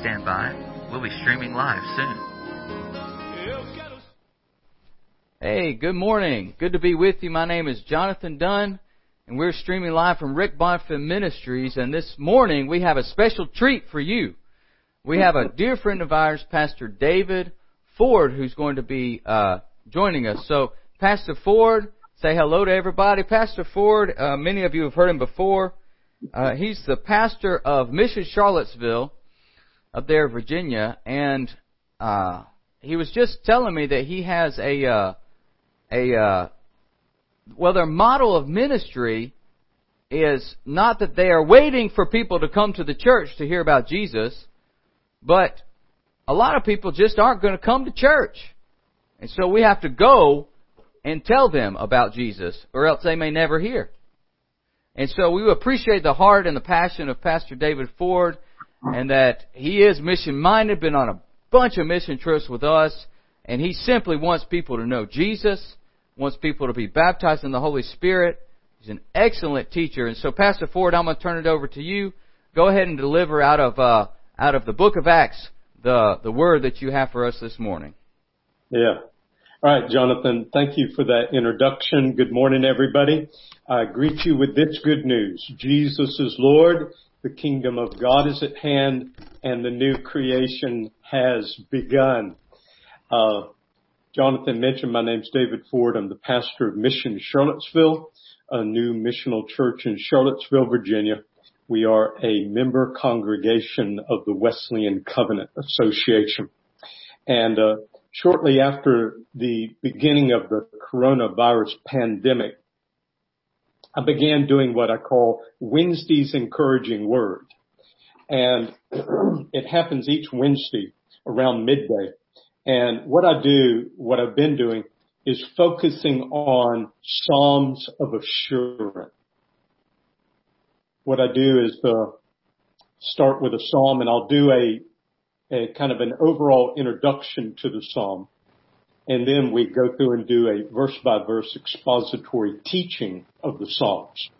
stand by. We'll be streaming live soon. Hey, good morning. Good to be with you. My name is Jonathan Dunn, and we're streaming live from Rick Bonfim Ministries. And this morning we have a special treat for you. We have a dear friend of ours, Pastor David Ford, who's going to be uh, joining us. So, Pastor Ford, say hello to everybody. Pastor Ford, uh, many of you have heard him before. Uh, he's the pastor of Mission Charlottesville up there, in Virginia, and uh, he was just telling me that he has a uh, a uh, well, their model of ministry is not that they are waiting for people to come to the church to hear about Jesus, but a lot of people just aren't going to come to church. And so we have to go and tell them about Jesus, or else they may never hear. And so we appreciate the heart and the passion of Pastor David Ford, and that he is mission minded, been on a bunch of mission trips with us, and he simply wants people to know Jesus, wants people to be baptized in the Holy Spirit. He's an excellent teacher. And so, Pastor Ford, I'm going to turn it over to you. Go ahead and deliver out of uh, out of the book of Acts the the word that you have for us this morning. Yeah. All right, Jonathan. Thank you for that introduction. Good morning, everybody. I greet you with this good news: Jesus is Lord. The kingdom of God is at hand, and the new creation has begun. Uh, Jonathan mentioned my name's David Ford. I'm the pastor of Mission Charlottesville, a new missional church in Charlottesville, Virginia. We are a member congregation of the Wesleyan Covenant Association. And uh, shortly after the beginning of the coronavirus pandemic, I began doing what I call Wednesday's Encouraging Word. And it happens each Wednesday around midday. And what I do, what I've been doing is focusing on Psalms of assurance. What I do is uh, start with a psalm and I'll do a, a kind of an overall introduction to the psalm. And then we go through and do a verse by verse expository teaching of the Psalms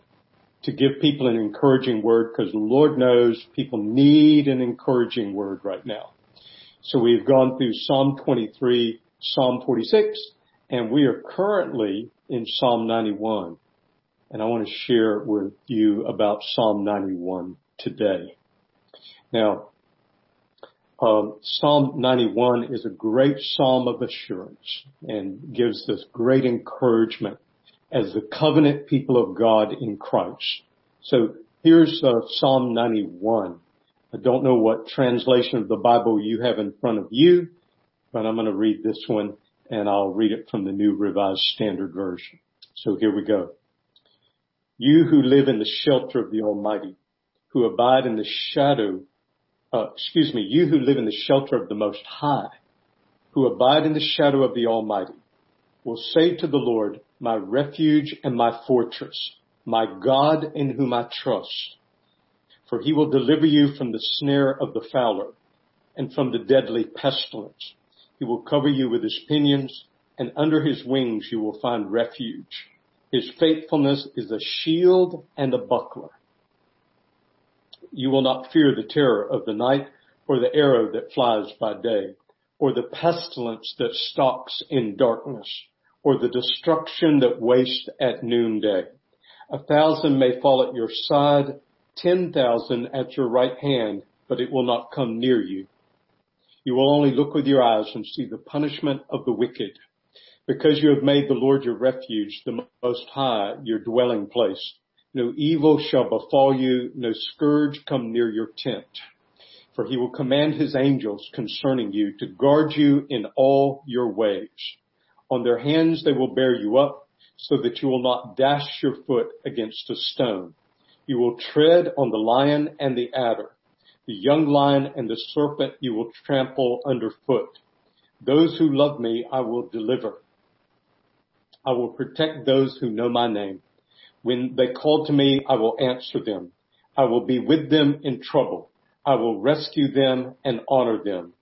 to give people an encouraging word because the Lord knows people need an encouraging word right now. So we've gone through Psalm 23, Psalm 46, and we are currently in Psalm 91. And I want to share with you about Psalm 91 today. Now, um, Psalm 91 is a great psalm of assurance and gives us great encouragement as the covenant people of God in Christ. So here's uh, Psalm 91. I don't know what translation of the Bible you have in front of you, but I'm going to read this one and I'll read it from the New Revised Standard Version. So here we go. You who live in the shelter of the Almighty, who abide in the shadow, uh, excuse me, you who live in the shelter of the Most High, who abide in the shadow of the Almighty, will say to the Lord, my refuge and my fortress, my God in whom I trust for he will deliver you from the snare of the fowler and from the deadly pestilence. He will cover you with his pinions and under his wings you will find refuge. His faithfulness is a shield and a buckler. You will not fear the terror of the night or the arrow that flies by day or the pestilence that stalks in darkness or the destruction that wastes at noonday. A thousand may fall at your side 10,000 at your right hand, but it will not come near you. You will only look with your eyes and see the punishment of the wicked. Because you have made the Lord your refuge, the most high, your dwelling place. No evil shall befall you, no scourge come near your tent. For he will command his angels concerning you to guard you in all your ways. On their hands they will bear you up so that you will not dash your foot against a stone. You will tread on the lion and the adder. The young lion and the serpent you will trample underfoot. Those who love me I will deliver. I will protect those who know my name. When they call to me, I will answer them. I will be with them in trouble. I will rescue them and honor them.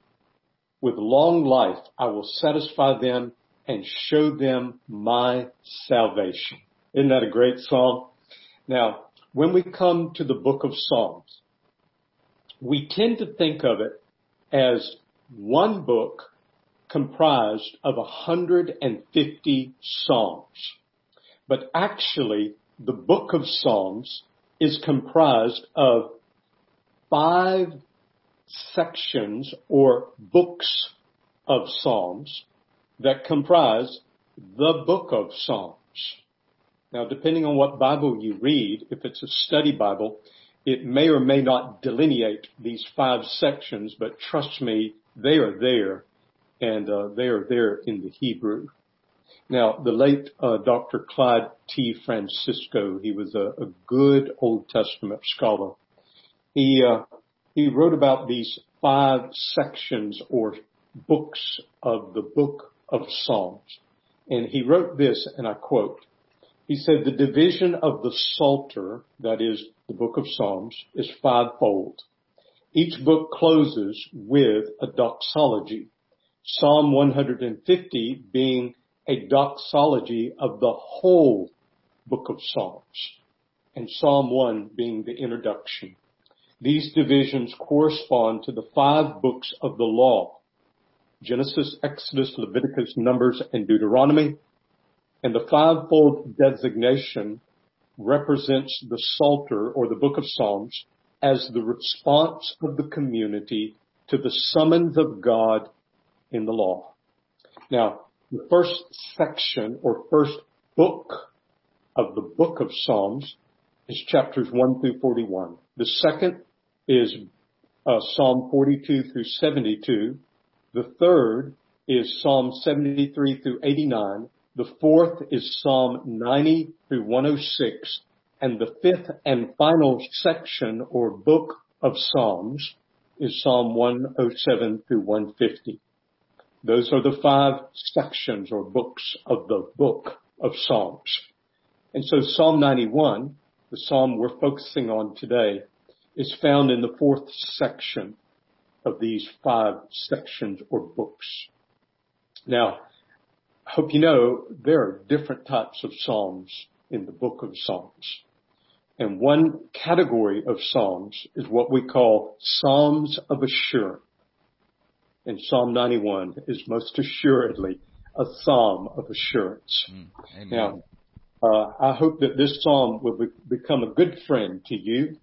With long life, I will satisfy them and show them my salvation. Isn't that a great song? Now, when we come to the book of Psalms, we tend to think of it as one book comprised of 150 Psalms. But actually, the book of Psalms is comprised of five sections or books of Psalms that comprise the book of Psalms. Now, depending on what Bible you read, if it's a study Bible, it may or may not delineate these five sections, but trust me, they are there, and uh, they are there in the Hebrew. Now, the late uh, Dr. Clyde T. Francisco, he was a, a good Old Testament scholar. He uh, he wrote about these five sections or books of the book of Psalms, and he wrote this, and I quote: He said, "The division of the Psalter, that is the book of Psalms, is fivefold. Each book closes with a doxology. Psalm 150 being a doxology of the whole book of Psalms, and Psalm 1 being the introduction. These divisions correspond to the five books of the law, Genesis, Exodus, Leviticus, Numbers, and Deuteronomy, and the fivefold designation represents the Psalter or the book of Psalms as the response of the community to the summons of God in the law. Now, the first section or first book of the book of Psalms is chapters 1 through 41. The second is uh, Psalm 42 through 72. The third is Psalm 73 through 89. The fourth is Psalm 90 through 106. And the fifth and final section or book of Psalms is Psalm 107 through 150. Those are the five sections or books of the book of Psalms. And so Psalm 91, the Psalm we're focusing on today, is found in the fourth section of these five sections or books. Now, I hope you know there are different types of Psalms in the book of Psalms. And one category of Psalms is what we call Psalms of Assurance in Psalm 91 is most assuredly a psalm of assurance. Mm, now, uh, I hope that this psalm will be, become a good friend to you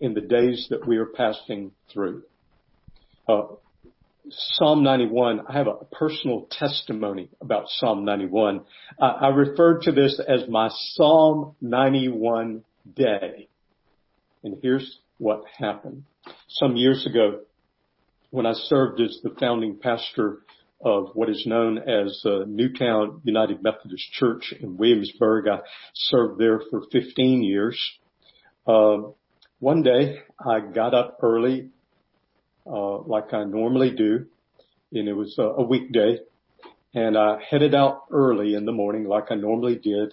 in the days that we are passing through. Uh, psalm 91, I have a personal testimony about Psalm 91. Uh, I refer to this as my Psalm 91 day. And here's what happened. Some years ago, when I served as the founding pastor of what is known as uh, Newtown United Methodist Church in Williamsburg. I served there for 15 years. Uh, one day I got up early, uh, like I normally do, and it was a, a weekday, and I headed out early in the morning like I normally did,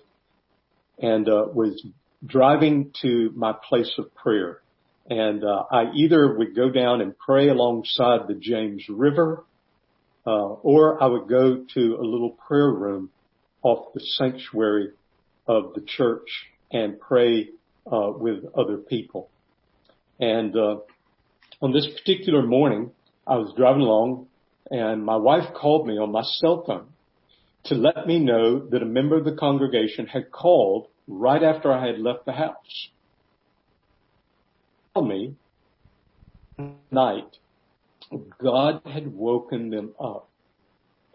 and uh, was driving to my place of prayer. And uh, I either would go down and pray alongside the James River, uh, or I would go to a little prayer room off the sanctuary of the church and pray uh, with other people. And uh, on this particular morning, I was driving along, and my wife called me on my cell phone to let me know that a member of the congregation had called right after I had left the house me night God had woken them up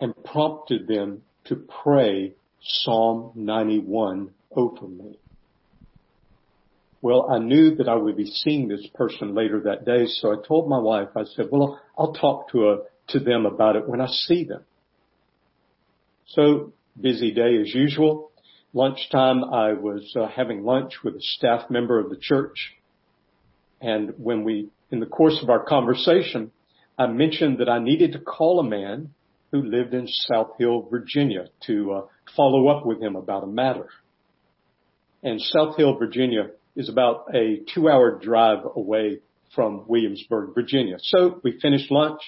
and prompted them to pray Psalm 91 over me. Well, I knew that I would be seeing this person later that day, so I told my wife, I said, well, I'll talk to, a, to them about it when I see them. So, busy day as usual. Lunchtime, I was uh, having lunch with a staff member of the church. And when we, in the course of our conversation, I mentioned that I needed to call a man who lived in South Hill, Virginia to uh, follow up with him about a matter. And South Hill, Virginia is about a two hour drive away from Williamsburg, Virginia. So we finished lunch,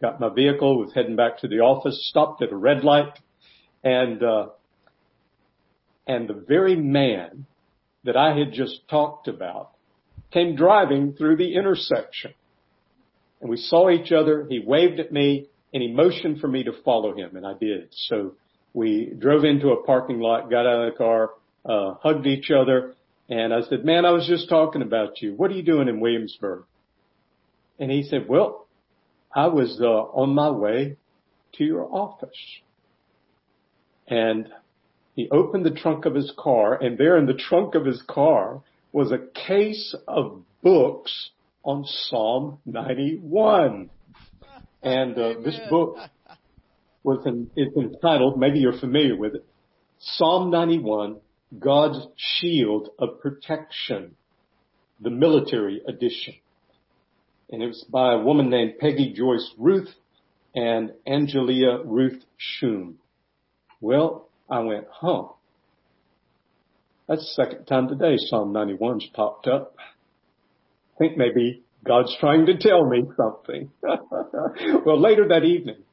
got my vehicle, was heading back to the office, stopped at a red light, and, uh, and the very man that I had just talked about came driving through the intersection. And we saw each other. He waved at me and he motioned for me to follow him and I did. So we drove into a parking lot, got out of the car, uh, hugged each other and I said, man, I was just talking about you. What are you doing in Williamsburg? And he said, well, I was, uh, on my way to your office. And he opened the trunk of his car and there in the trunk of his car was a case of books on Psalm 91. And uh, this book was in, it's entitled, maybe you're familiar with it, Psalm 91, God's Shield of Protection, the military edition. And it was by a woman named Peggy Joyce Ruth and Angelia Ruth Schum. Well, I went, huh. That's the second time today Psalm 91's popped up. I think maybe God's trying to tell me something. well, later that evening,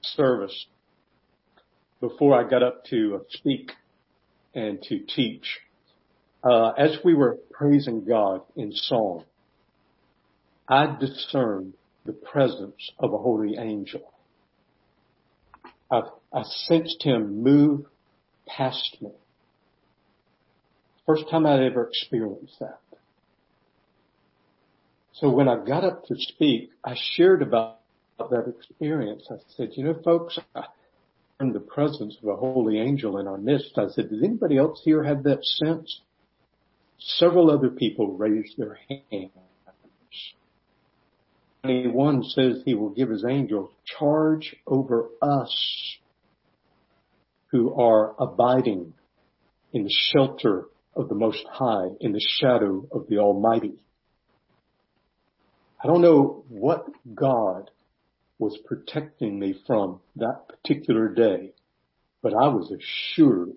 service, before I got up to uh, speak and to teach, uh, as we were praising God in song, I discerned the presence of a holy angel. I, I sensed him move past me. First time I'd ever experienced that. So when I got up to speak, I shared about that experience. I said, you know, folks, I in the presence of a holy angel in our midst. I said, does anybody else here have that sense? Several other people raised their hands. 21 says he will give his angels charge over us who are abiding in the shelter of the Most High, in the shadow of the Almighty. I don't know what God was protecting me from that particular day, but I was assured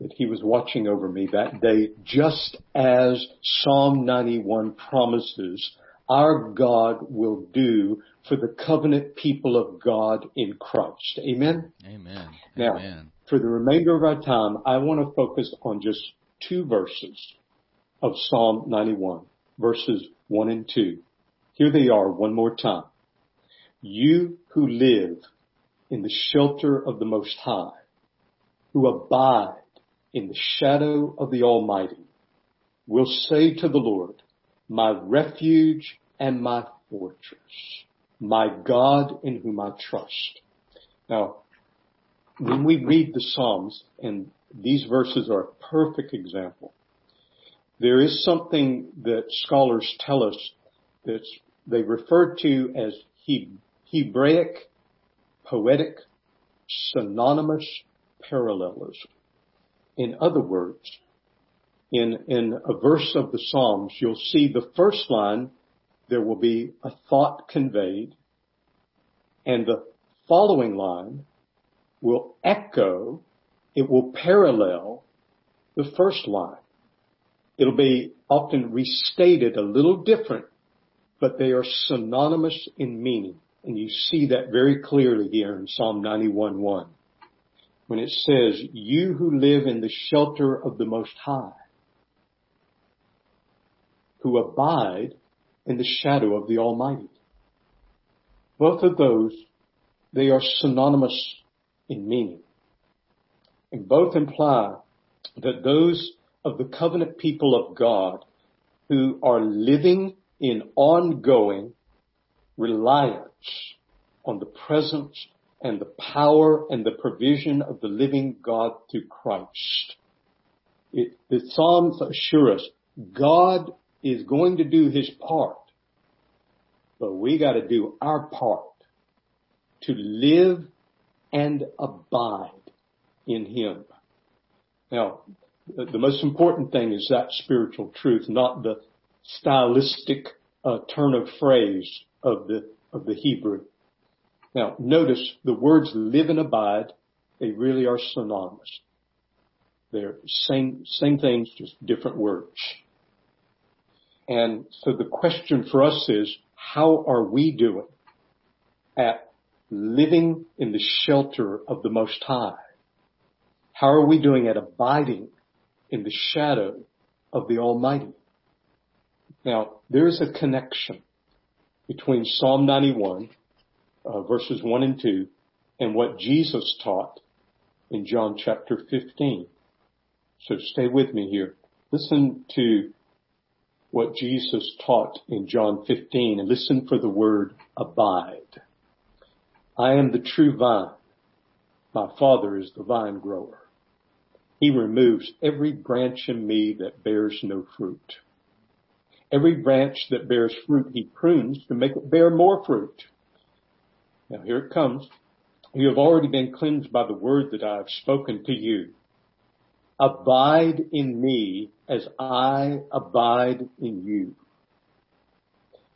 that he was watching over me that day just as Psalm 91 promises our God will do for the covenant people of God in Christ. Amen? Amen. Now, Amen. For the remainder of our time, I want to focus on just two verses of Psalm 91, verses 1 and 2. Here they are one more time. You who live in the shelter of the Most High, who abide in the shadow of the Almighty, will say to the Lord, my refuge and my fortress, my God in whom I trust. Now, when we read the Psalms, and these verses are a perfect example, there is something that scholars tell us that they refer to as Hebraic, poetic, synonymous parallelism. In other words, in, in a verse of the Psalms, you'll see the first line, there will be a thought conveyed, and the following line will echo, it will parallel the first line. It'll be often restated a little different, but they are synonymous in meaning. And you see that very clearly here in Psalm 91:1. When it says, you who live in the shelter of the Most High, who abide in the shadow of the Almighty. Both of those, they are synonymous in meaning. And both imply that those of the covenant people of God who are living in ongoing reliance on the presence and the power and the provision of the living God through Christ. It, the Psalms assure us God is going to do his part, but we got to do our part to live and abide in him. Now, the most important thing is that spiritual truth, not the stylistic uh, turn of phrase of the of the Hebrew. Now, notice the words live and abide; they really are synonymous. They're same same things, just different words. And so the question for us is, how are we doing at living in the shelter of the Most High? How are we doing at abiding in the shadow of the Almighty? Now, there is a connection between Psalm 91, uh, verses 1 and 2, and what Jesus taught in John chapter 15. So stay with me here. Listen to what Jesus taught in John 15 and listen for the word abide. I am the true vine. My father is the vine grower. He removes every branch in me that bears no fruit. Every branch that bears fruit he prunes to make it bear more fruit. Now here it comes. You have already been cleansed by the word that I have spoken to you. Abide in me as I abide in you.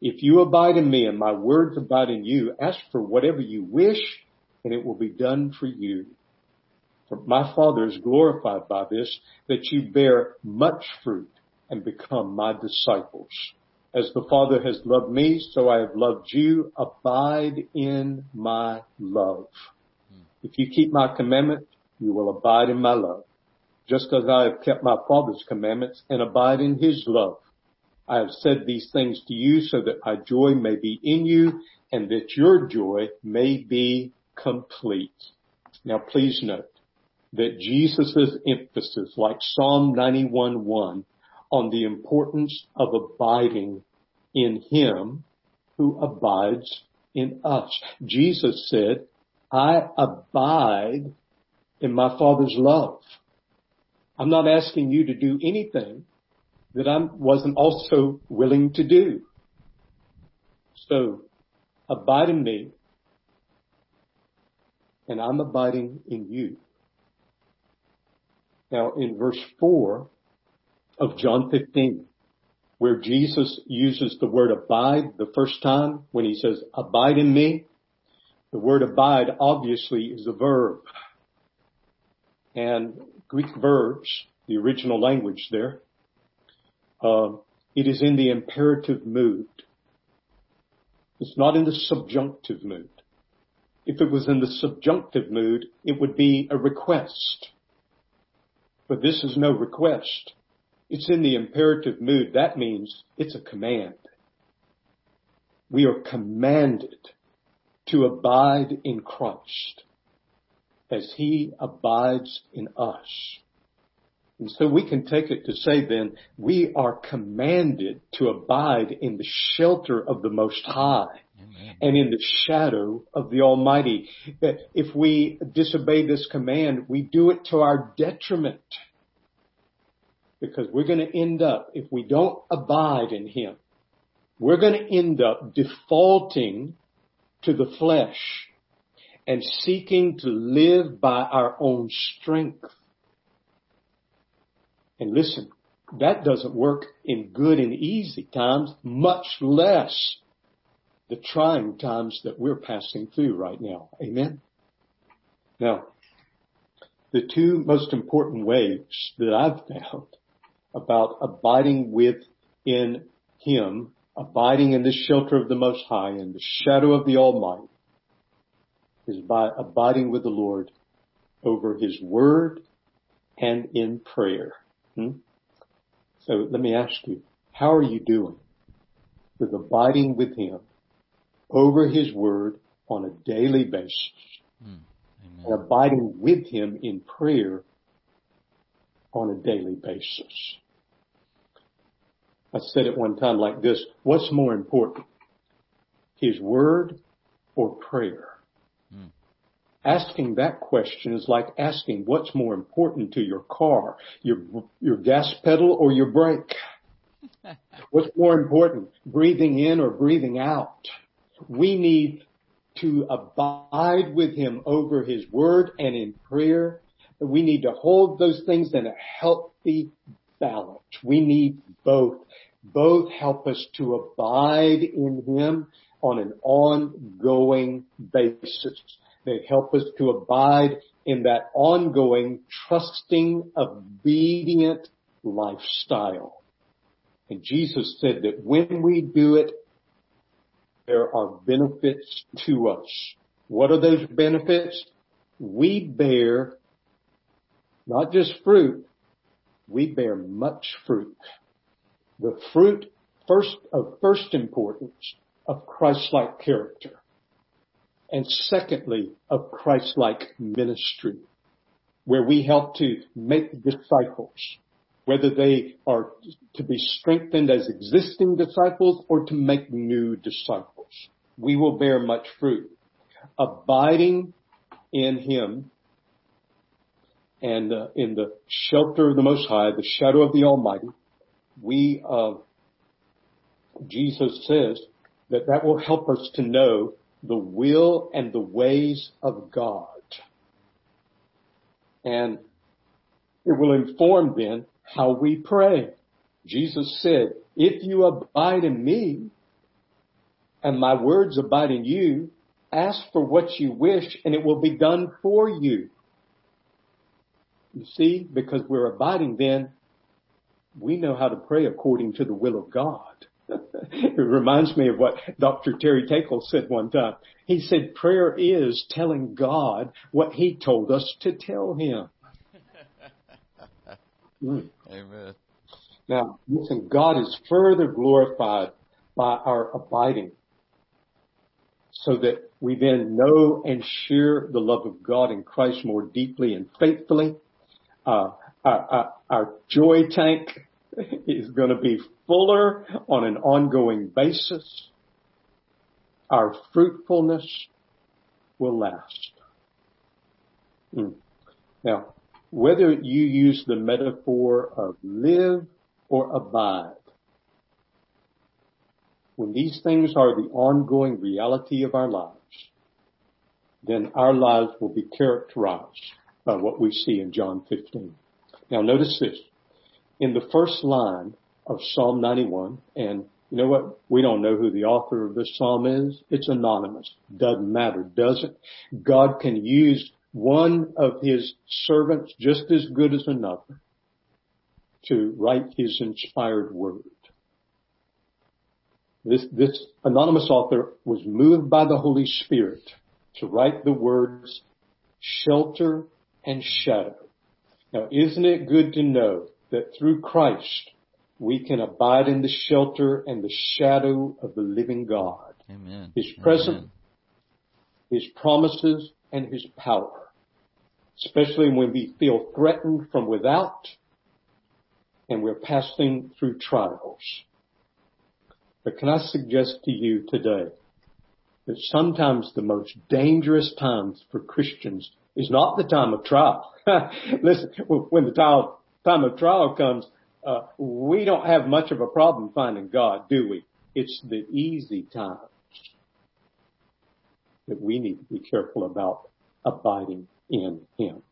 If you abide in me and my words abide in you, ask for whatever you wish and it will be done for you. For my Father is glorified by this, that you bear much fruit and become my disciples. As the Father has loved me, so I have loved you. Abide in my love. If you keep my commandments, you will abide in my love, just as I have kept my Father's commandments and abide in his love. I have said these things to you so that my joy may be in you and that your joy may be complete. Now please note that Jesus' emphasis, like Psalm 91:1, on the importance of abiding in him who abides in us. Jesus said, I abide in my Father's love. I'm not asking you to do anything that I wasn't also willing to do. So abide in me and I'm abiding in you. Now in verse four of John 15, where Jesus uses the word abide the first time when he says, abide in me. The word abide obviously is a verb. And Greek verbs, the original language there, uh, it is in the imperative mood. It's not in the subjunctive mood. If it was in the subjunctive mood, it would be a request. But this is no request. It's in the imperative mood. That means it's a command. We are commanded to abide in Christ as he abides in us. And so we can take it to say then, we are commanded to abide in the shelter of the Most High Amen. and in the shadow of the Almighty. If we disobey this command, we do it to our detriment because we're going to end up, if we don't abide in Him, we're going to end up defaulting to the flesh and seeking to live by our own strength. And listen, that doesn't work in good and easy times, much less the trying times that we're passing through right now. Amen? Now, the two most important ways that I've found about abiding within Him, abiding in the shelter of the Most High, in the shadow of the Almighty, is by abiding with the Lord over His Word and in prayer. Hmm? So let me ask you, how are you doing with abiding with Him over His Word on a daily basis? Hmm. and abiding with Him in prayer on a daily basis. I said it one time like this, what's more important? His word or prayer? Asking that question is like asking what's more important to your car, your, your gas pedal or your brake? what's more important, breathing in or breathing out? We need to abide with him over his word and in prayer. We need to hold those things in a healthy balance. We need both. Both help us to abide in Him on an ongoing basis. They help us to abide in that ongoing, trusting, obedient lifestyle. And Jesus said that when we do it, there are benefits to us. What are those benefits? We bear not just fruit, we bear much fruit. The fruit first of first importance of Christ-like character. And secondly, of Christ-like ministry, where we help to make disciples, whether they are to be strengthened as existing disciples or to make new disciples. We will bear much fruit. Abiding in Him and uh, in the shelter of the Most High, the shadow of the Almighty, we, uh, Jesus says that that will help us to know the will and the ways of God. And it will inform then how we pray. Jesus said, if you abide in me and my words abide in you, ask for what you wish and it will be done for you. You see, because we're abiding then, we know how to pray according to the will of God. it reminds me of what Dr. Terry Teykl said one time. He said prayer is telling God what he told us to tell him. Mm. Amen. Now, listen, God is further glorified by our abiding so that we then know and share the love of God in Christ more deeply and faithfully. Uh, our, our, our joy tank is going to be fuller on an ongoing basis. Our fruitfulness will last. Mm. Now, whether you use the metaphor of live or abide, when these things are the ongoing reality of our lives, then our lives will be characterized by what we see in John 15. Now notice this in the first line of Psalm 91, and you know what? We don't know who the author of this psalm is. It's anonymous. Doesn't matter, does it? God can use one of his servants just as good as another to write his inspired word. This, this anonymous author was moved by the Holy Spirit to write the words shelter and shadow. Now isn't it good to know that through Christ we can abide in the shelter and the shadow of the living God. Amen. His presence, His promises, and His power. Especially when we feel threatened from without and we're passing through trials. But can I suggest to you today that sometimes the most dangerous times for Christians is not the time of trial. Listen, when the trial, time of trial comes, uh, we don't have much of a problem finding God, do we? It's the easy times that we need to be careful about abiding in Him.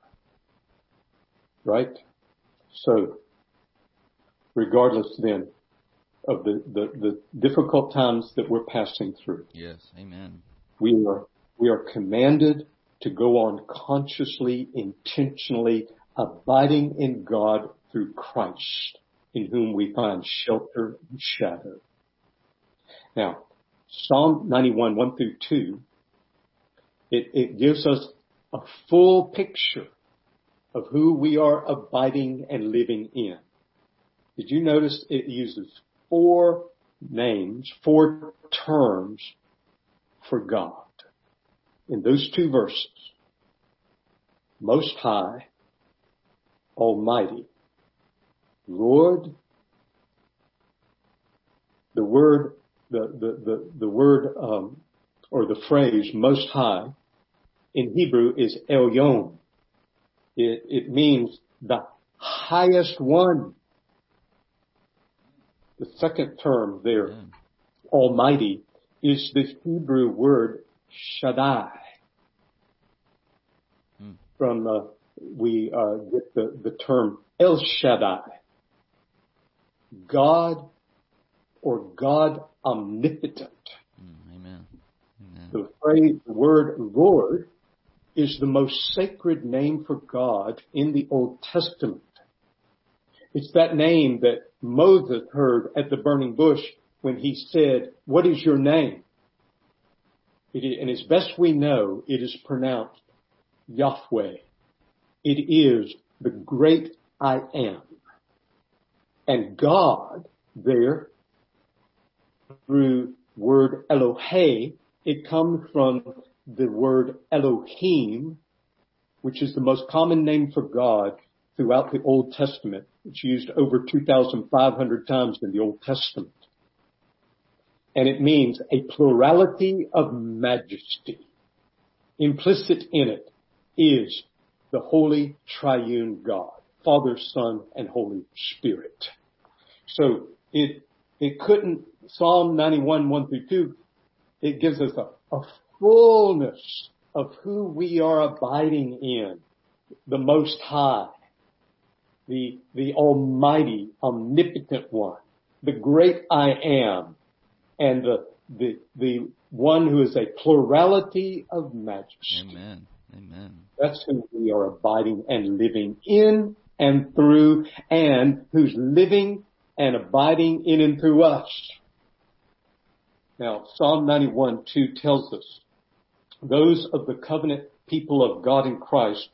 Right? So, regardless then of the, the, the difficult times that we're passing through. Yes, amen. We are, we are commanded to go on consciously, intentionally abiding in God through Christ, in whom we find shelter and shadow. Now, Psalm 91, 1 through 2, it, it gives us a full picture of who we are abiding and living in. Did you notice it uses four names, four terms for God in those two verses? Most High, Almighty. Lord, the word, the, the, the, the word, um, or the phrase most high in Hebrew is Elyon. It, it means the highest one. The second term there, yeah. Almighty, is the Hebrew word Shaddai. Hmm. From uh, we uh, get the, the term El Shaddai, God or God omnipotent. Mm, amen. The phrase, the word Lord is the most sacred name for God in the Old Testament. It's that name that Moses heard at the burning bush when he said, what is your name? and as best we know, it is pronounced Yahweh. It is the great I am. And God there, through word Elohe, it comes from the word Elohim, which is the most common name for God throughout the Old Testament. It's used over 2,500 times in the Old Testament. And it means a plurality of majesty. Implicit in it is the holy triune God, Father, Son, and Holy Spirit. So it, it couldn't, Psalm 91, 1 through 2, it gives us a, a fullness of who we are abiding in, the Most High, the, the Almighty, Omnipotent One, the Great I Am, and the, the, the one who is a plurality of majesty. Amen. Amen. That's who we are abiding and living in and through and who's living and abiding in and through us. Now, Psalm 91 2 tells us, those of the covenant people of God in Christ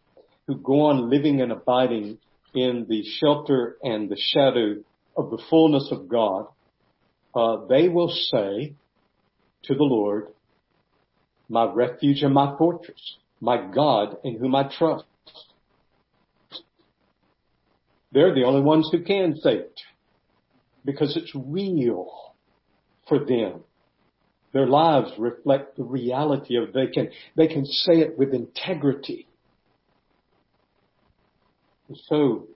who go on living and abiding in the shelter and the shadow of the fullness of God, uh, they will say to the Lord, my refuge and my fortress, my God in whom I trust. They're the only ones who can say it because it's real for them. Their lives reflect the reality of they can, they can say it with integrity. And so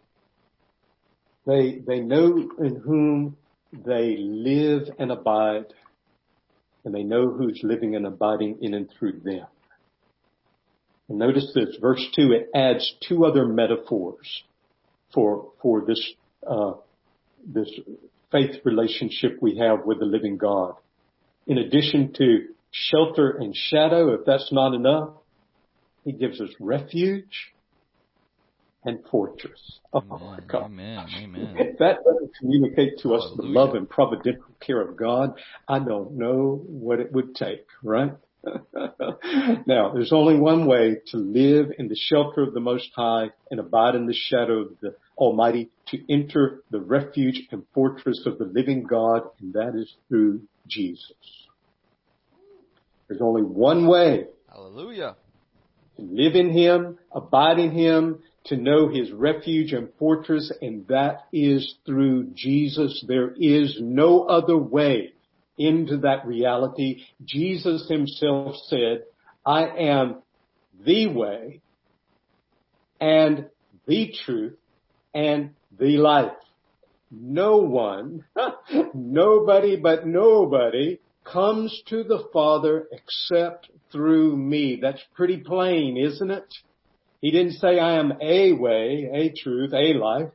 they, they know in whom they live and abide and they know who's living and abiding in and through them. And notice this, verse two, it adds two other metaphors for, for this, uh, this faith relationship we have with the living God. In addition to shelter and shadow, if that's not enough, he gives us refuge and fortress. Oh Amen. my God. Amen. Amen. If that doesn't communicate to us the love and providential care of God, I don't know what it would take, right? now, there's only one way to live in the shelter of the Most High and abide in the shadow of the Almighty to enter the refuge and fortress of the living God, and that is through Jesus. There's only one way Hallelujah. to live in Him, abide in Him, to know His refuge and fortress, and that is through Jesus. There is no other way into that reality. Jesus Himself said, I am the way and the truth and the life. No one, nobody but nobody comes to the Father except through me. That's pretty plain, isn't it? He didn't say I am a way, a truth, a life.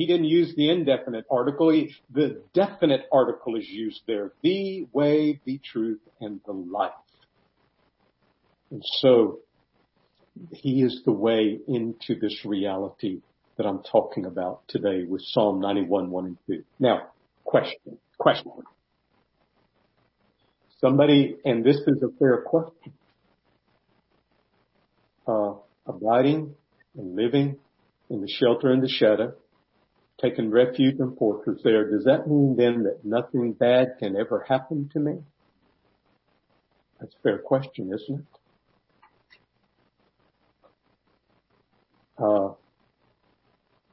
He didn't use the indefinite article. He, the definite article is used there. The way, the truth, and the life. And so, he is the way into this reality that I'm talking about today with Psalm 91, 1 and 2. Now, question, question. Somebody, and this is a fair question, uh, abiding and living in the shelter and the shadow, taking refuge and fortress there, does that mean then that nothing bad can ever happen to me? That's a fair question, isn't it? Uh,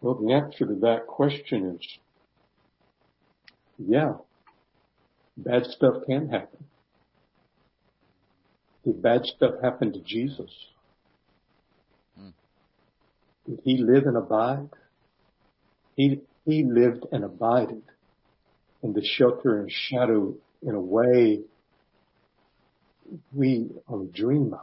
well, the answer to that question is, yeah, bad stuff can happen. Did bad stuff happen to Jesus? Did he live and abide? He, he lived and abided in the shelter and shadow in a way we only dream of.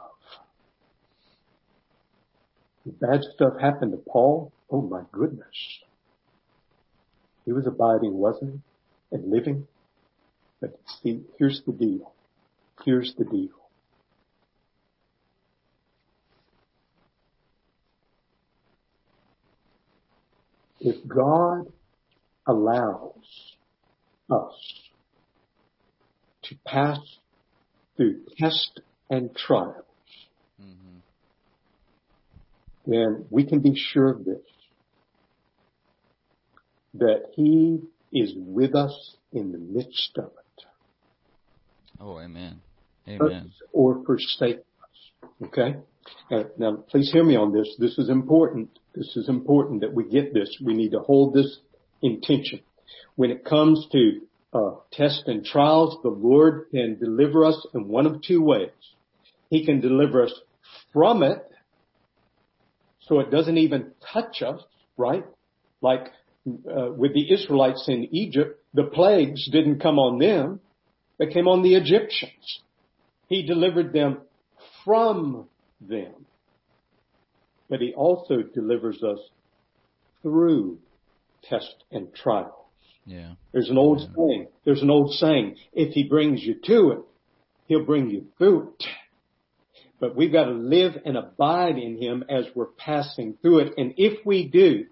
Did bad stuff happened to Paul? Oh my goodness. He was abiding, wasn't he? And living. But see, here's the deal. here's the deal. If God allows us to pass through tests and trials, Mm-hmm. then we can be sure of this, that He is with us in the midst of it. Oh, amen. Amen. or forsake us. Okay? Uh, now, please hear me on this. This is important. This is important that we get this. We need to hold this intention. When it comes to uh, tests and trials, the Lord can deliver us in one of two ways. He can deliver us from it, so it doesn't even touch us, right? Like uh, with the Israelites in Egypt, the plagues didn't come on them; they came on the Egyptians. He delivered them from them. But he also delivers us through test and trials. Yeah. There's an old saying, there's an old saying, if he brings you to it, he'll bring you through it. But we've got to live and abide in him as we're passing through it. And if we do,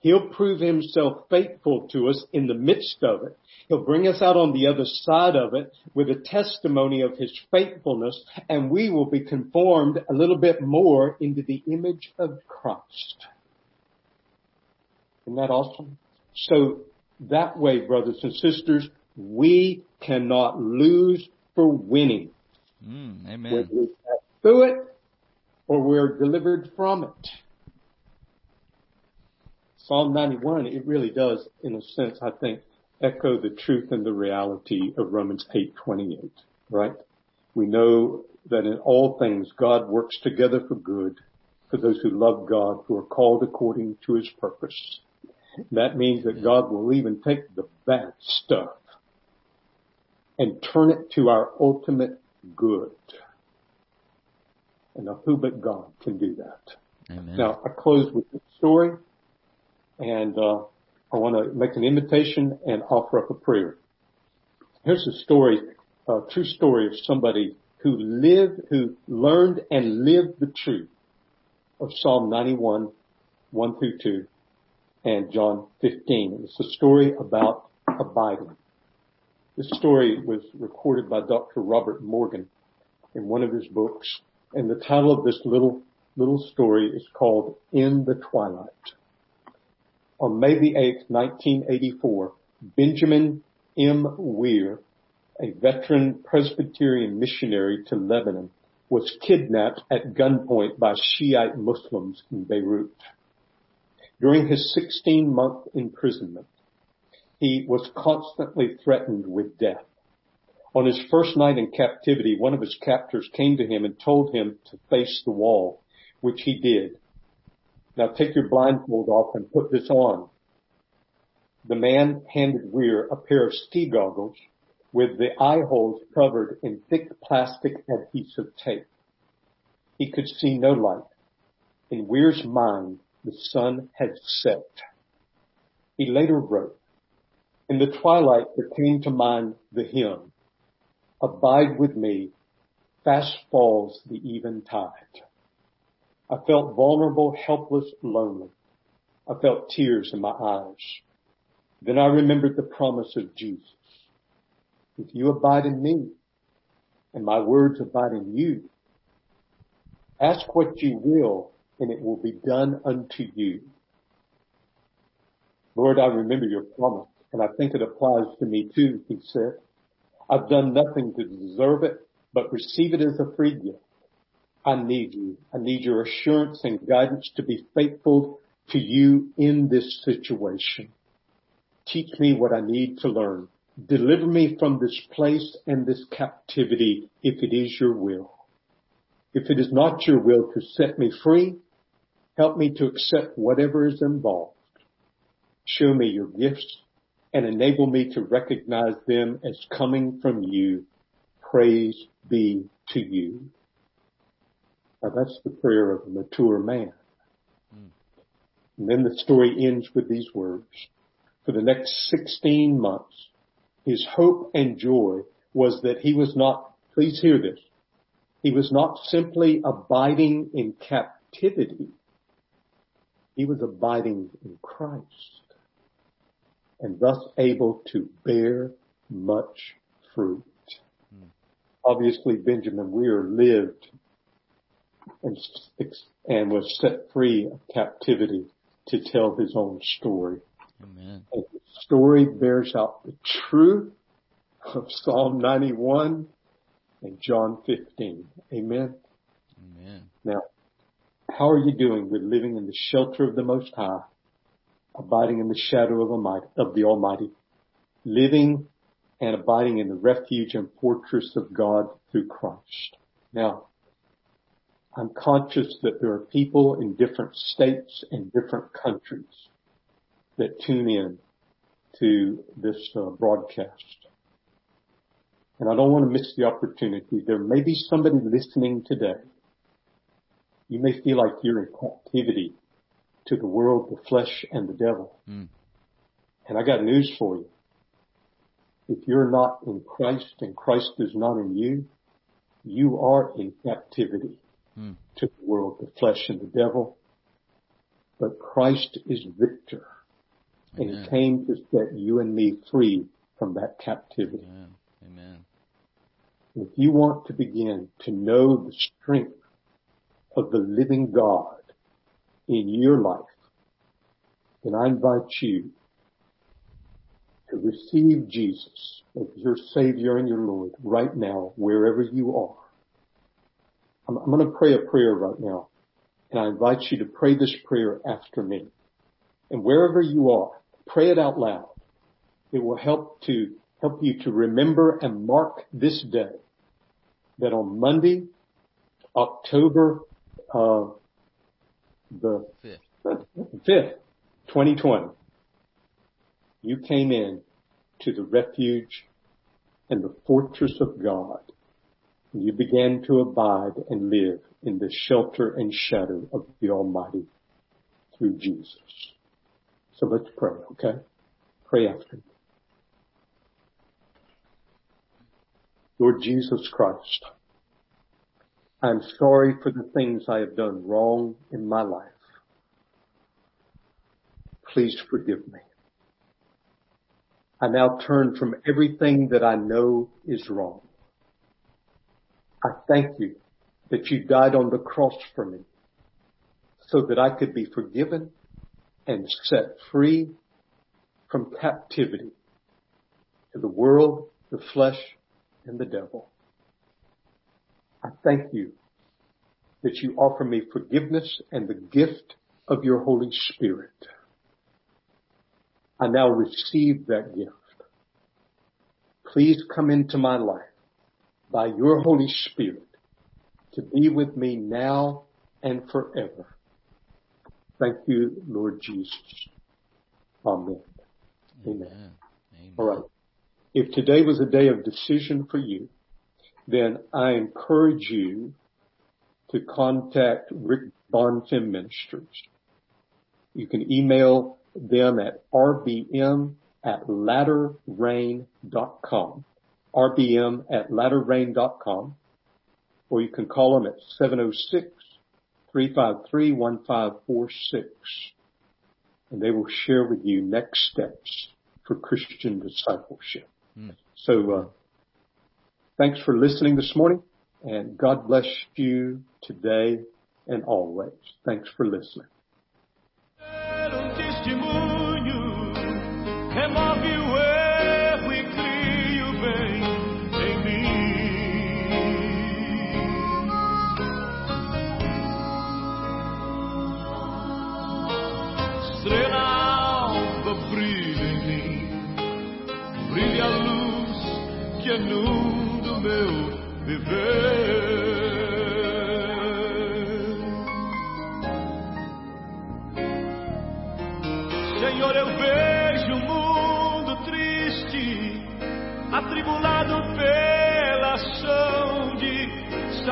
he'll prove himself faithful to us in the midst of it. He'll bring us out on the other side of it with a testimony of his faithfulness and we will be conformed a little bit more into the image of Christ. Isn't that awesome? So that way, brothers and sisters, we cannot lose for winning. Mm, Whether amen. we pass through it or we're delivered from it. Psalm 91, it really does, in a sense, I think, echo the truth and the reality of Romans 8:28, right? We know that in all things God works together for good for those who love God, who are called according to his purpose. That means that God will even take the bad stuff and turn it to our ultimate good. And now who but God can do that? Amen. Now, I close with this story, and uh, I want to make an invitation and offer up a prayer. Here's a story, a true story of somebody who lived, who learned and lived the truth of Psalm 91, 1 through 2, and John 15. It's a story about abiding. This story was recorded by Dr. Robert Morgan in one of his books, and the title of this little little story is called In the Twilight. On May the 8th, 1984, Benjamin M. Weir, a veteran Presbyterian missionary to Lebanon, was kidnapped at gunpoint by Shiite Muslims in Beirut. During his 16 month imprisonment, he was constantly threatened with death. On his first night in captivity, one of his captors came to him and told him to face the wall, which he did. Now take your blindfold off and put this on. The man handed Weir a pair of ski goggles with the eye holes covered in thick plastic adhesive tape. He could see no light. In Weir's mind, the sun had set. He later wrote, in the twilight there came to mind the hymn, Abide with me, fast falls the eventide. I felt vulnerable, helpless, lonely. I felt tears in my eyes. Then I remembered the promise of Jesus. If you abide in me and my words abide in you, ask what you will and it will be done unto you. Lord, I remember your promise and I think it applies to me too, he said. I've done nothing to deserve it, but receive it as a free gift. I need you. I need your assurance and guidance to be faithful to you in this situation. Teach me what I need to learn. Deliver me from this place and this captivity if it is your will. If it is not your will to set me free, help me to accept whatever is involved. Show me your gifts and enable me to recognize them as coming from you. Praise be to you. Now that's the prayer of a mature man. And then the story ends with these words. For the next 16 months, his hope and joy was that he was not please hear this. He was not simply abiding in captivity. He was abiding in Christ and thus able to bear much fruit. Mm. Obviously, Benjamin Weir lived and, and was set free of captivity to tell his own story. Amen. And the story bears out the truth of Psalm 91 and John 15. Amen. Amen. Now, how are you doing with living in the shelter of the Most High, abiding in the shadow of, Almighty, of the Almighty, living and abiding in the refuge and fortress of God through Christ? Now, I'm conscious that there are people in different states and different countries that tune in to this uh, broadcast. And I don't want to miss the opportunity. There may be somebody listening today. You may feel like you're in captivity to the world, the flesh, and the devil. Mm. And I got news for you. If you're not in Christ and Christ is not in you, you are in captivity mm. to the world, the flesh, and the devil. But Christ is victor. Amen. And he came to set you and me free from that captivity. Amen. Amen. If you want to begin to know the strength of the living God in your life, then I invite you to receive Jesus as your Savior and your Lord right now, wherever you are. I'm, I'm going to pray a prayer right now, and I invite you to pray this prayer after me. And wherever you are, pray it out loud. It will help to help you to remember and mark this day that on Monday, October uh, the fifth, 2020, you came in to the refuge and the fortress of God. You began to abide and live in the shelter and shadow of the Almighty through Jesus. So let's pray, okay? Pray after me. Lord Jesus Christ, I'm sorry for the things I have done wrong in my life. Please forgive me. I now turn from everything that I know is wrong. I thank you that you died on the cross for me so that I could be forgiven and set free from captivity to the world, the flesh, and the devil. I thank you that you offer me forgiveness and the gift of your Holy Spirit. I now receive that gift. Please come into my life by your Holy Spirit to be with me now and forever. Thank you, Lord Jesus. Amen. Amen. Amen. All right. If today was a day of decision for you, then I encourage you to contact Rick Bonfim Ministries. You can email them at rbm at latterrain.com, rbm at latterrain.com, or you can call them at 706-353-1546, and they will share with you next steps for Christian discipleship. Mm. So, uh, thanks for listening this morning and God bless you today and always. Thanks for listening.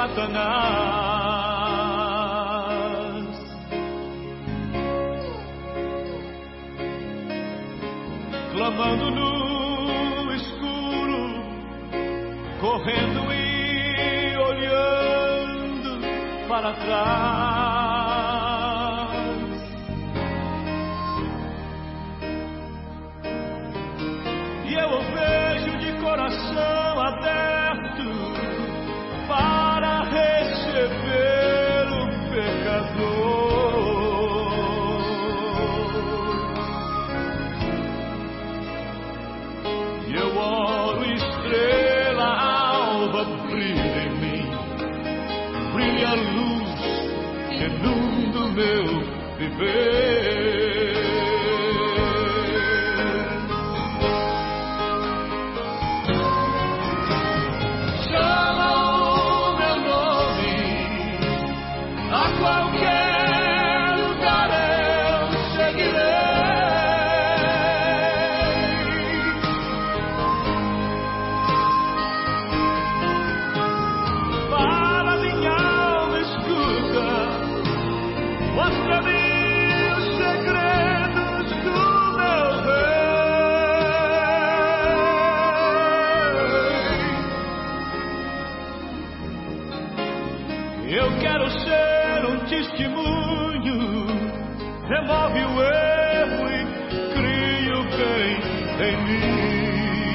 Satanás. Clamando no escuro, correndo e olhando para trás. E eu o vejo de coração.